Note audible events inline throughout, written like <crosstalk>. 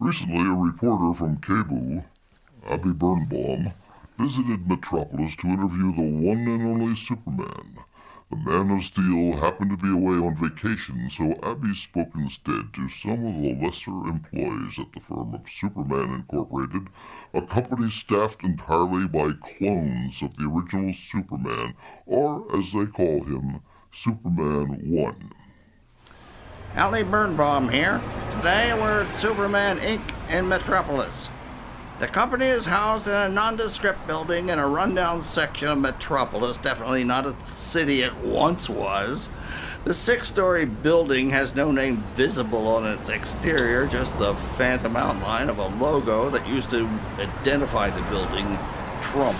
Recently, a reporter from KBOO, Abby Birnbaum, visited Metropolis to interview the one and only Superman. The Man of Steel happened to be away on vacation, so Abby spoke instead to some of the lesser employees at the firm of Superman Incorporated, a company staffed entirely by clones of the original Superman, or as they call him, Superman 1. Ali Birnbaum here. Today we're at Superman Inc. in Metropolis. The company is housed in a nondescript building in a rundown section of Metropolis, definitely not a city it once was. The six story building has no name visible on its exterior, just the phantom outline of a logo that used to identify the building Trump.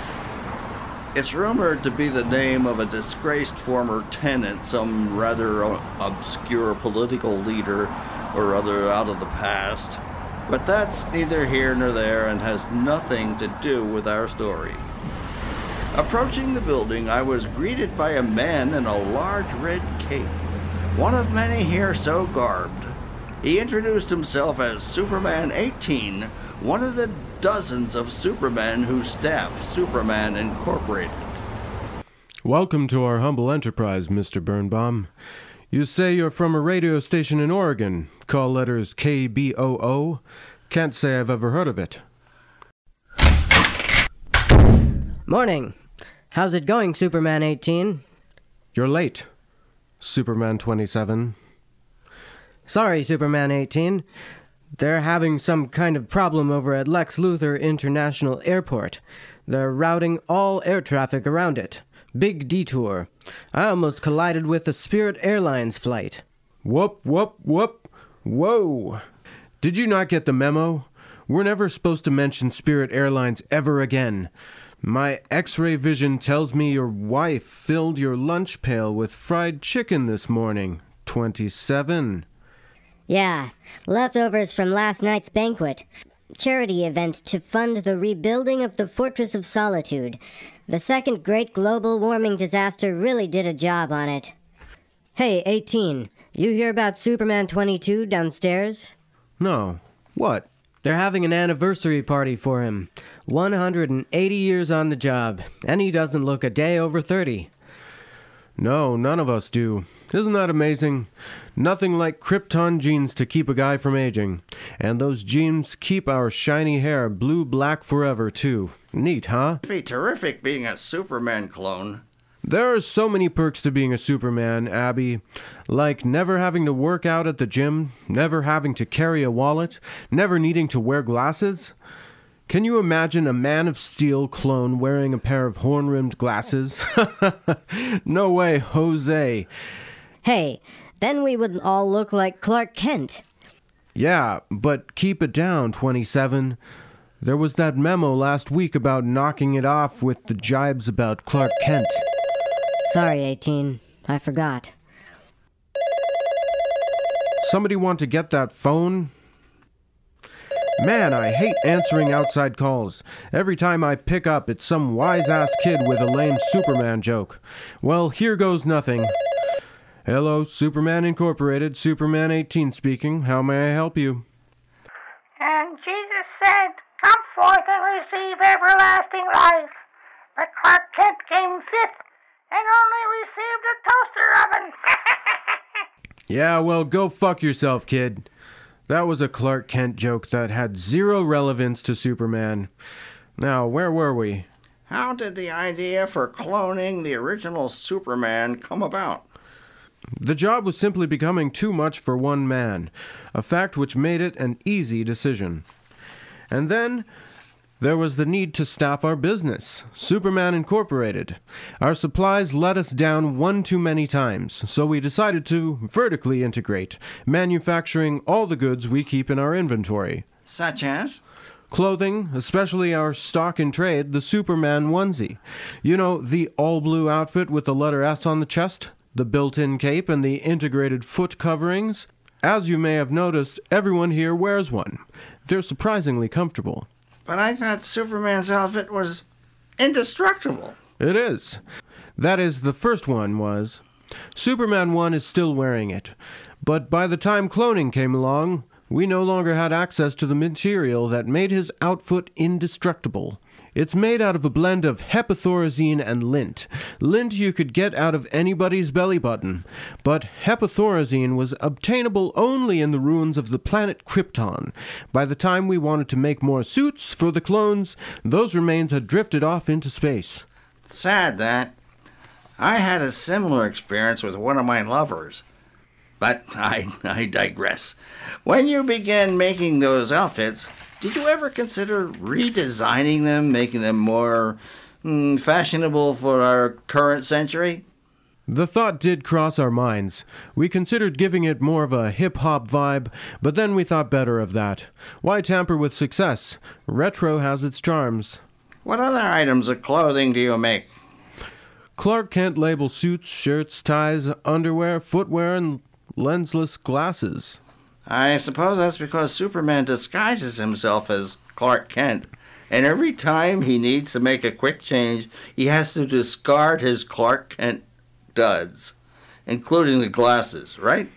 It's rumored to be the name of a disgraced former tenant, some rather obscure political leader or other out of the past. But that's neither here nor there and has nothing to do with our story. Approaching the building, I was greeted by a man in a large red cape, one of many here so garbed. He introduced himself as Superman 18, one of the dozens of Supermen who staff Superman Incorporated. Welcome to our humble enterprise, Mr. Birnbaum. You say you're from a radio station in Oregon. Call letters KBOO. Can't say I've ever heard of it. Morning. How's it going, Superman 18? You're late, Superman 27. Sorry, Superman 18. They're having some kind of problem over at Lex Luthor International Airport. They're routing all air traffic around it. Big detour. I almost collided with a Spirit Airlines flight. Whoop, whoop, whoop. Whoa. Did you not get the memo? We're never supposed to mention Spirit Airlines ever again. My x ray vision tells me your wife filled your lunch pail with fried chicken this morning. 27. Yeah, leftovers from last night's banquet. Charity event to fund the rebuilding of the Fortress of Solitude. The second great global warming disaster really did a job on it. Hey, 18, you hear about Superman 22 downstairs? No. What? They're having an anniversary party for him. 180 years on the job, and he doesn't look a day over 30. No, none of us do. Isn't that amazing? Nothing like Krypton genes to keep a guy from aging. And those genes keep our shiny hair blue black forever, too. Neat, huh? It'd be terrific being a Superman clone. There are so many perks to being a Superman, Abby. Like never having to work out at the gym, never having to carry a wallet, never needing to wear glasses. Can you imagine a Man of Steel clone wearing a pair of horn rimmed glasses? <laughs> no way, Jose. Hey, then we would all look like Clark Kent. Yeah, but keep it down, 27. There was that memo last week about knocking it off with the jibes about Clark Kent. Sorry, 18. I forgot. Somebody want to get that phone? Man, I hate answering outside calls. Every time I pick up, it's some wise ass kid with a lame Superman joke. Well, here goes nothing. Hello, Superman Incorporated, Superman 18 speaking. How may I help you? Come forth and receive everlasting life. But Clark Kent came fifth and only received a toaster oven. <laughs> yeah, well, go fuck yourself, kid. That was a Clark Kent joke that had zero relevance to Superman. Now, where were we? How did the idea for cloning the original Superman come about? The job was simply becoming too much for one man, a fact which made it an easy decision. And then there was the need to staff our business, Superman Incorporated. Our supplies let us down one too many times, so we decided to vertically integrate, manufacturing all the goods we keep in our inventory. Such as? Clothing, especially our stock in trade, the Superman onesie. You know, the all blue outfit with the letter S on the chest, the built in cape, and the integrated foot coverings. As you may have noticed, everyone here wears one. They're surprisingly comfortable. But I thought Superman's outfit was indestructible. It is. That is, the first one was. Superman 1 is still wearing it. But by the time cloning came along, we no longer had access to the material that made his outfit indestructible. It's made out of a blend of hepathorazine and lint. Lint you could get out of anybody's belly button, but hepathorazine was obtainable only in the ruins of the planet Krypton. By the time we wanted to make more suits for the clones, those remains had drifted off into space. Sad that. I had a similar experience with one of my lovers. But I, I digress. When you begin making those outfits, did you ever consider redesigning them, making them more mm, fashionable for our current century? The thought did cross our minds. We considered giving it more of a hip hop vibe, but then we thought better of that. Why tamper with success? Retro has its charms. What other items of clothing do you make? Clark Kent label suits, shirts, ties, underwear, footwear, and lensless glasses. I suppose that's because Superman disguises himself as Clark Kent. And every time he needs to make a quick change, he has to discard his Clark Kent duds, including the glasses, right?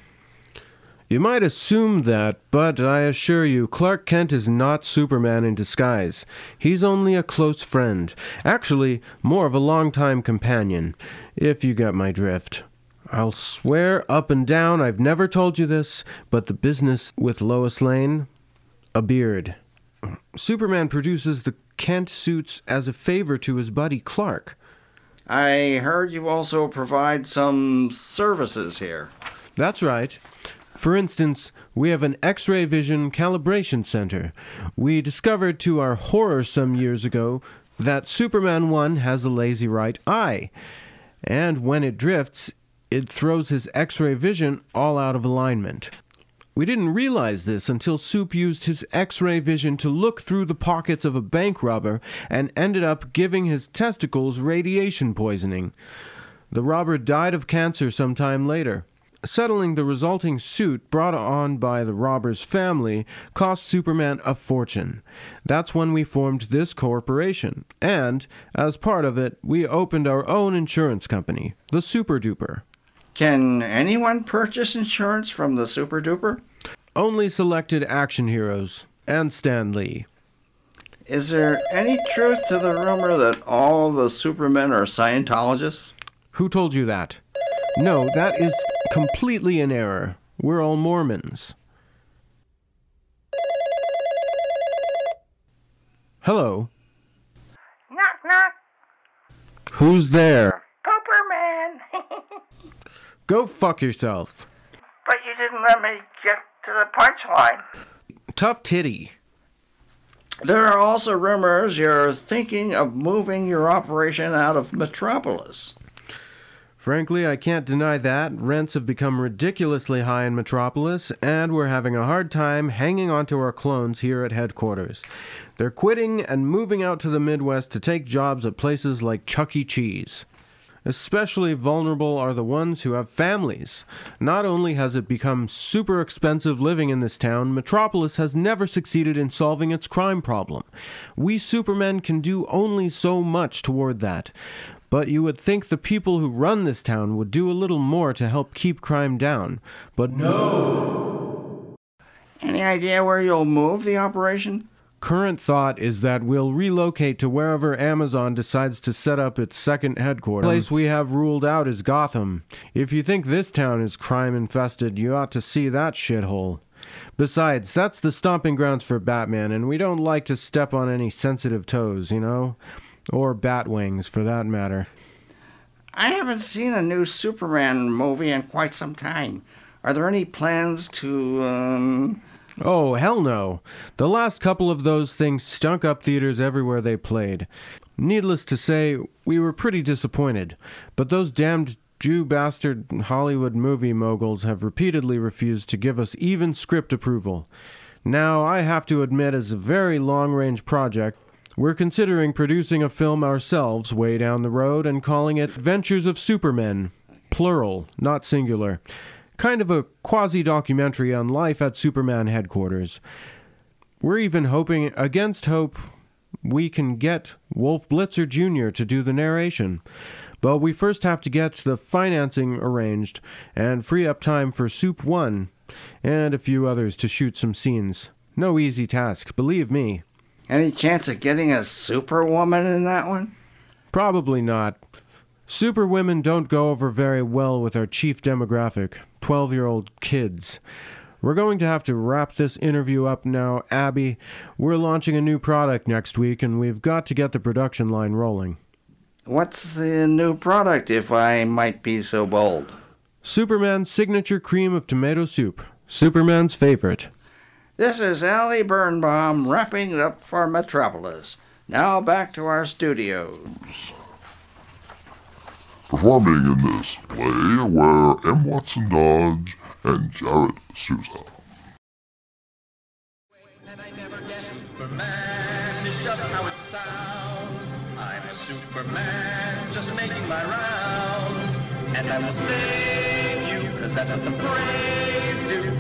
You might assume that, but I assure you, Clark Kent is not Superman in disguise. He's only a close friend. Actually, more of a long-time companion, if you get my drift. I'll swear up and down I've never told you this, but the business with Lois Lane a beard. Superman produces the Kent suits as a favor to his buddy Clark. I heard you also provide some services here. That's right. For instance, we have an X ray vision calibration center. We discovered to our horror some years ago that Superman 1 has a lazy right eye. And when it drifts, it throws his X ray vision all out of alignment. We didn't realize this until Soup used his X ray vision to look through the pockets of a bank robber and ended up giving his testicles radiation poisoning. The robber died of cancer some time later. Settling the resulting suit brought on by the robber's family cost Superman a fortune. That's when we formed this corporation, and, as part of it, we opened our own insurance company, the Super Duper. Can anyone purchase insurance from the Super Duper? Only selected action heroes, and Stan Lee. Is there any truth to the rumor that all the Supermen are Scientologists? Who told you that? No, that is completely in error. We're all Mormons. Hello. Knock, knock. Who's there? Pooper man. Go fuck yourself. but you didn't let me get to the punchline. Tough titty. There are also rumors you're thinking of moving your operation out of Metropolis. Frankly, I can't deny that. Rents have become ridiculously high in Metropolis, and we're having a hard time hanging on to our clones here at headquarters. They're quitting and moving out to the Midwest to take jobs at places like Chuck E. Cheese. Especially vulnerable are the ones who have families. Not only has it become super expensive living in this town, Metropolis has never succeeded in solving its crime problem. We supermen can do only so much toward that. But you would think the people who run this town would do a little more to help keep crime down. But no. Any idea where you'll move the operation? Current thought is that we'll relocate to wherever Amazon decides to set up its second headquarters. The place we have ruled out is Gotham. If you think this town is crime infested, you ought to see that shithole. Besides, that's the stomping grounds for Batman, and we don't like to step on any sensitive toes, you know? Or bat wings, for that matter. I haven't seen a new Superman movie in quite some time. Are there any plans to, um. Oh, hell no. The last couple of those things stunk up theaters everywhere they played. Needless to say, we were pretty disappointed. But those damned Jew bastard Hollywood movie moguls have repeatedly refused to give us even script approval. Now, I have to admit, as a very long range project, we're considering producing a film ourselves way down the road and calling it Adventures of Supermen. Plural, not singular. Kind of a quasi documentary on life at Superman headquarters. We're even hoping, against hope, we can get Wolf Blitzer Jr. to do the narration. But we first have to get the financing arranged and free up time for Soup 1 and a few others to shoot some scenes. No easy task, believe me. Any chance of getting a superwoman in that one? Probably not. Superwomen don't go over very well with our chief demographic 12 year old kids. We're going to have to wrap this interview up now, Abby. We're launching a new product next week, and we've got to get the production line rolling. What's the new product, if I might be so bold? Superman's signature cream of tomato soup. Superman's favorite. This is Allie Birnbaum wrapping it up for Metropolis. Now back to our studios. Performing in this play were M. Watson Dodge and Jarrett Souza. Superman just making my rounds. And I will save you, cause that's what the brave do.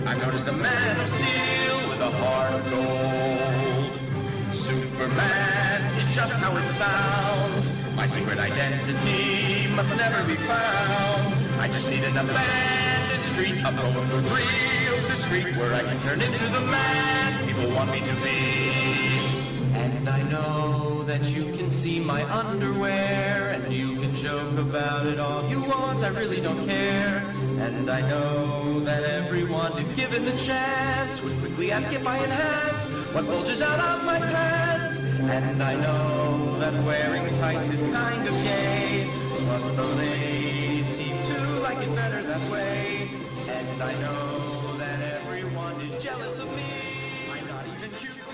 The man of steel with a heart of gold. Superman just how it sounds. My secret identity must never be found. I just need an abandoned street, a neighborhood real discreet, where I can turn into the man people want me to be. And I know that you can see my underwear, and you can joke about it all you want, I really don't care. And I know that if given the chance, would quickly ask if I enhance what bulges out of my pants. And I know that wearing tights is kind of gay, but the ladies seem to like it better that way. And I know that everyone is jealous of me. I'm not even cute.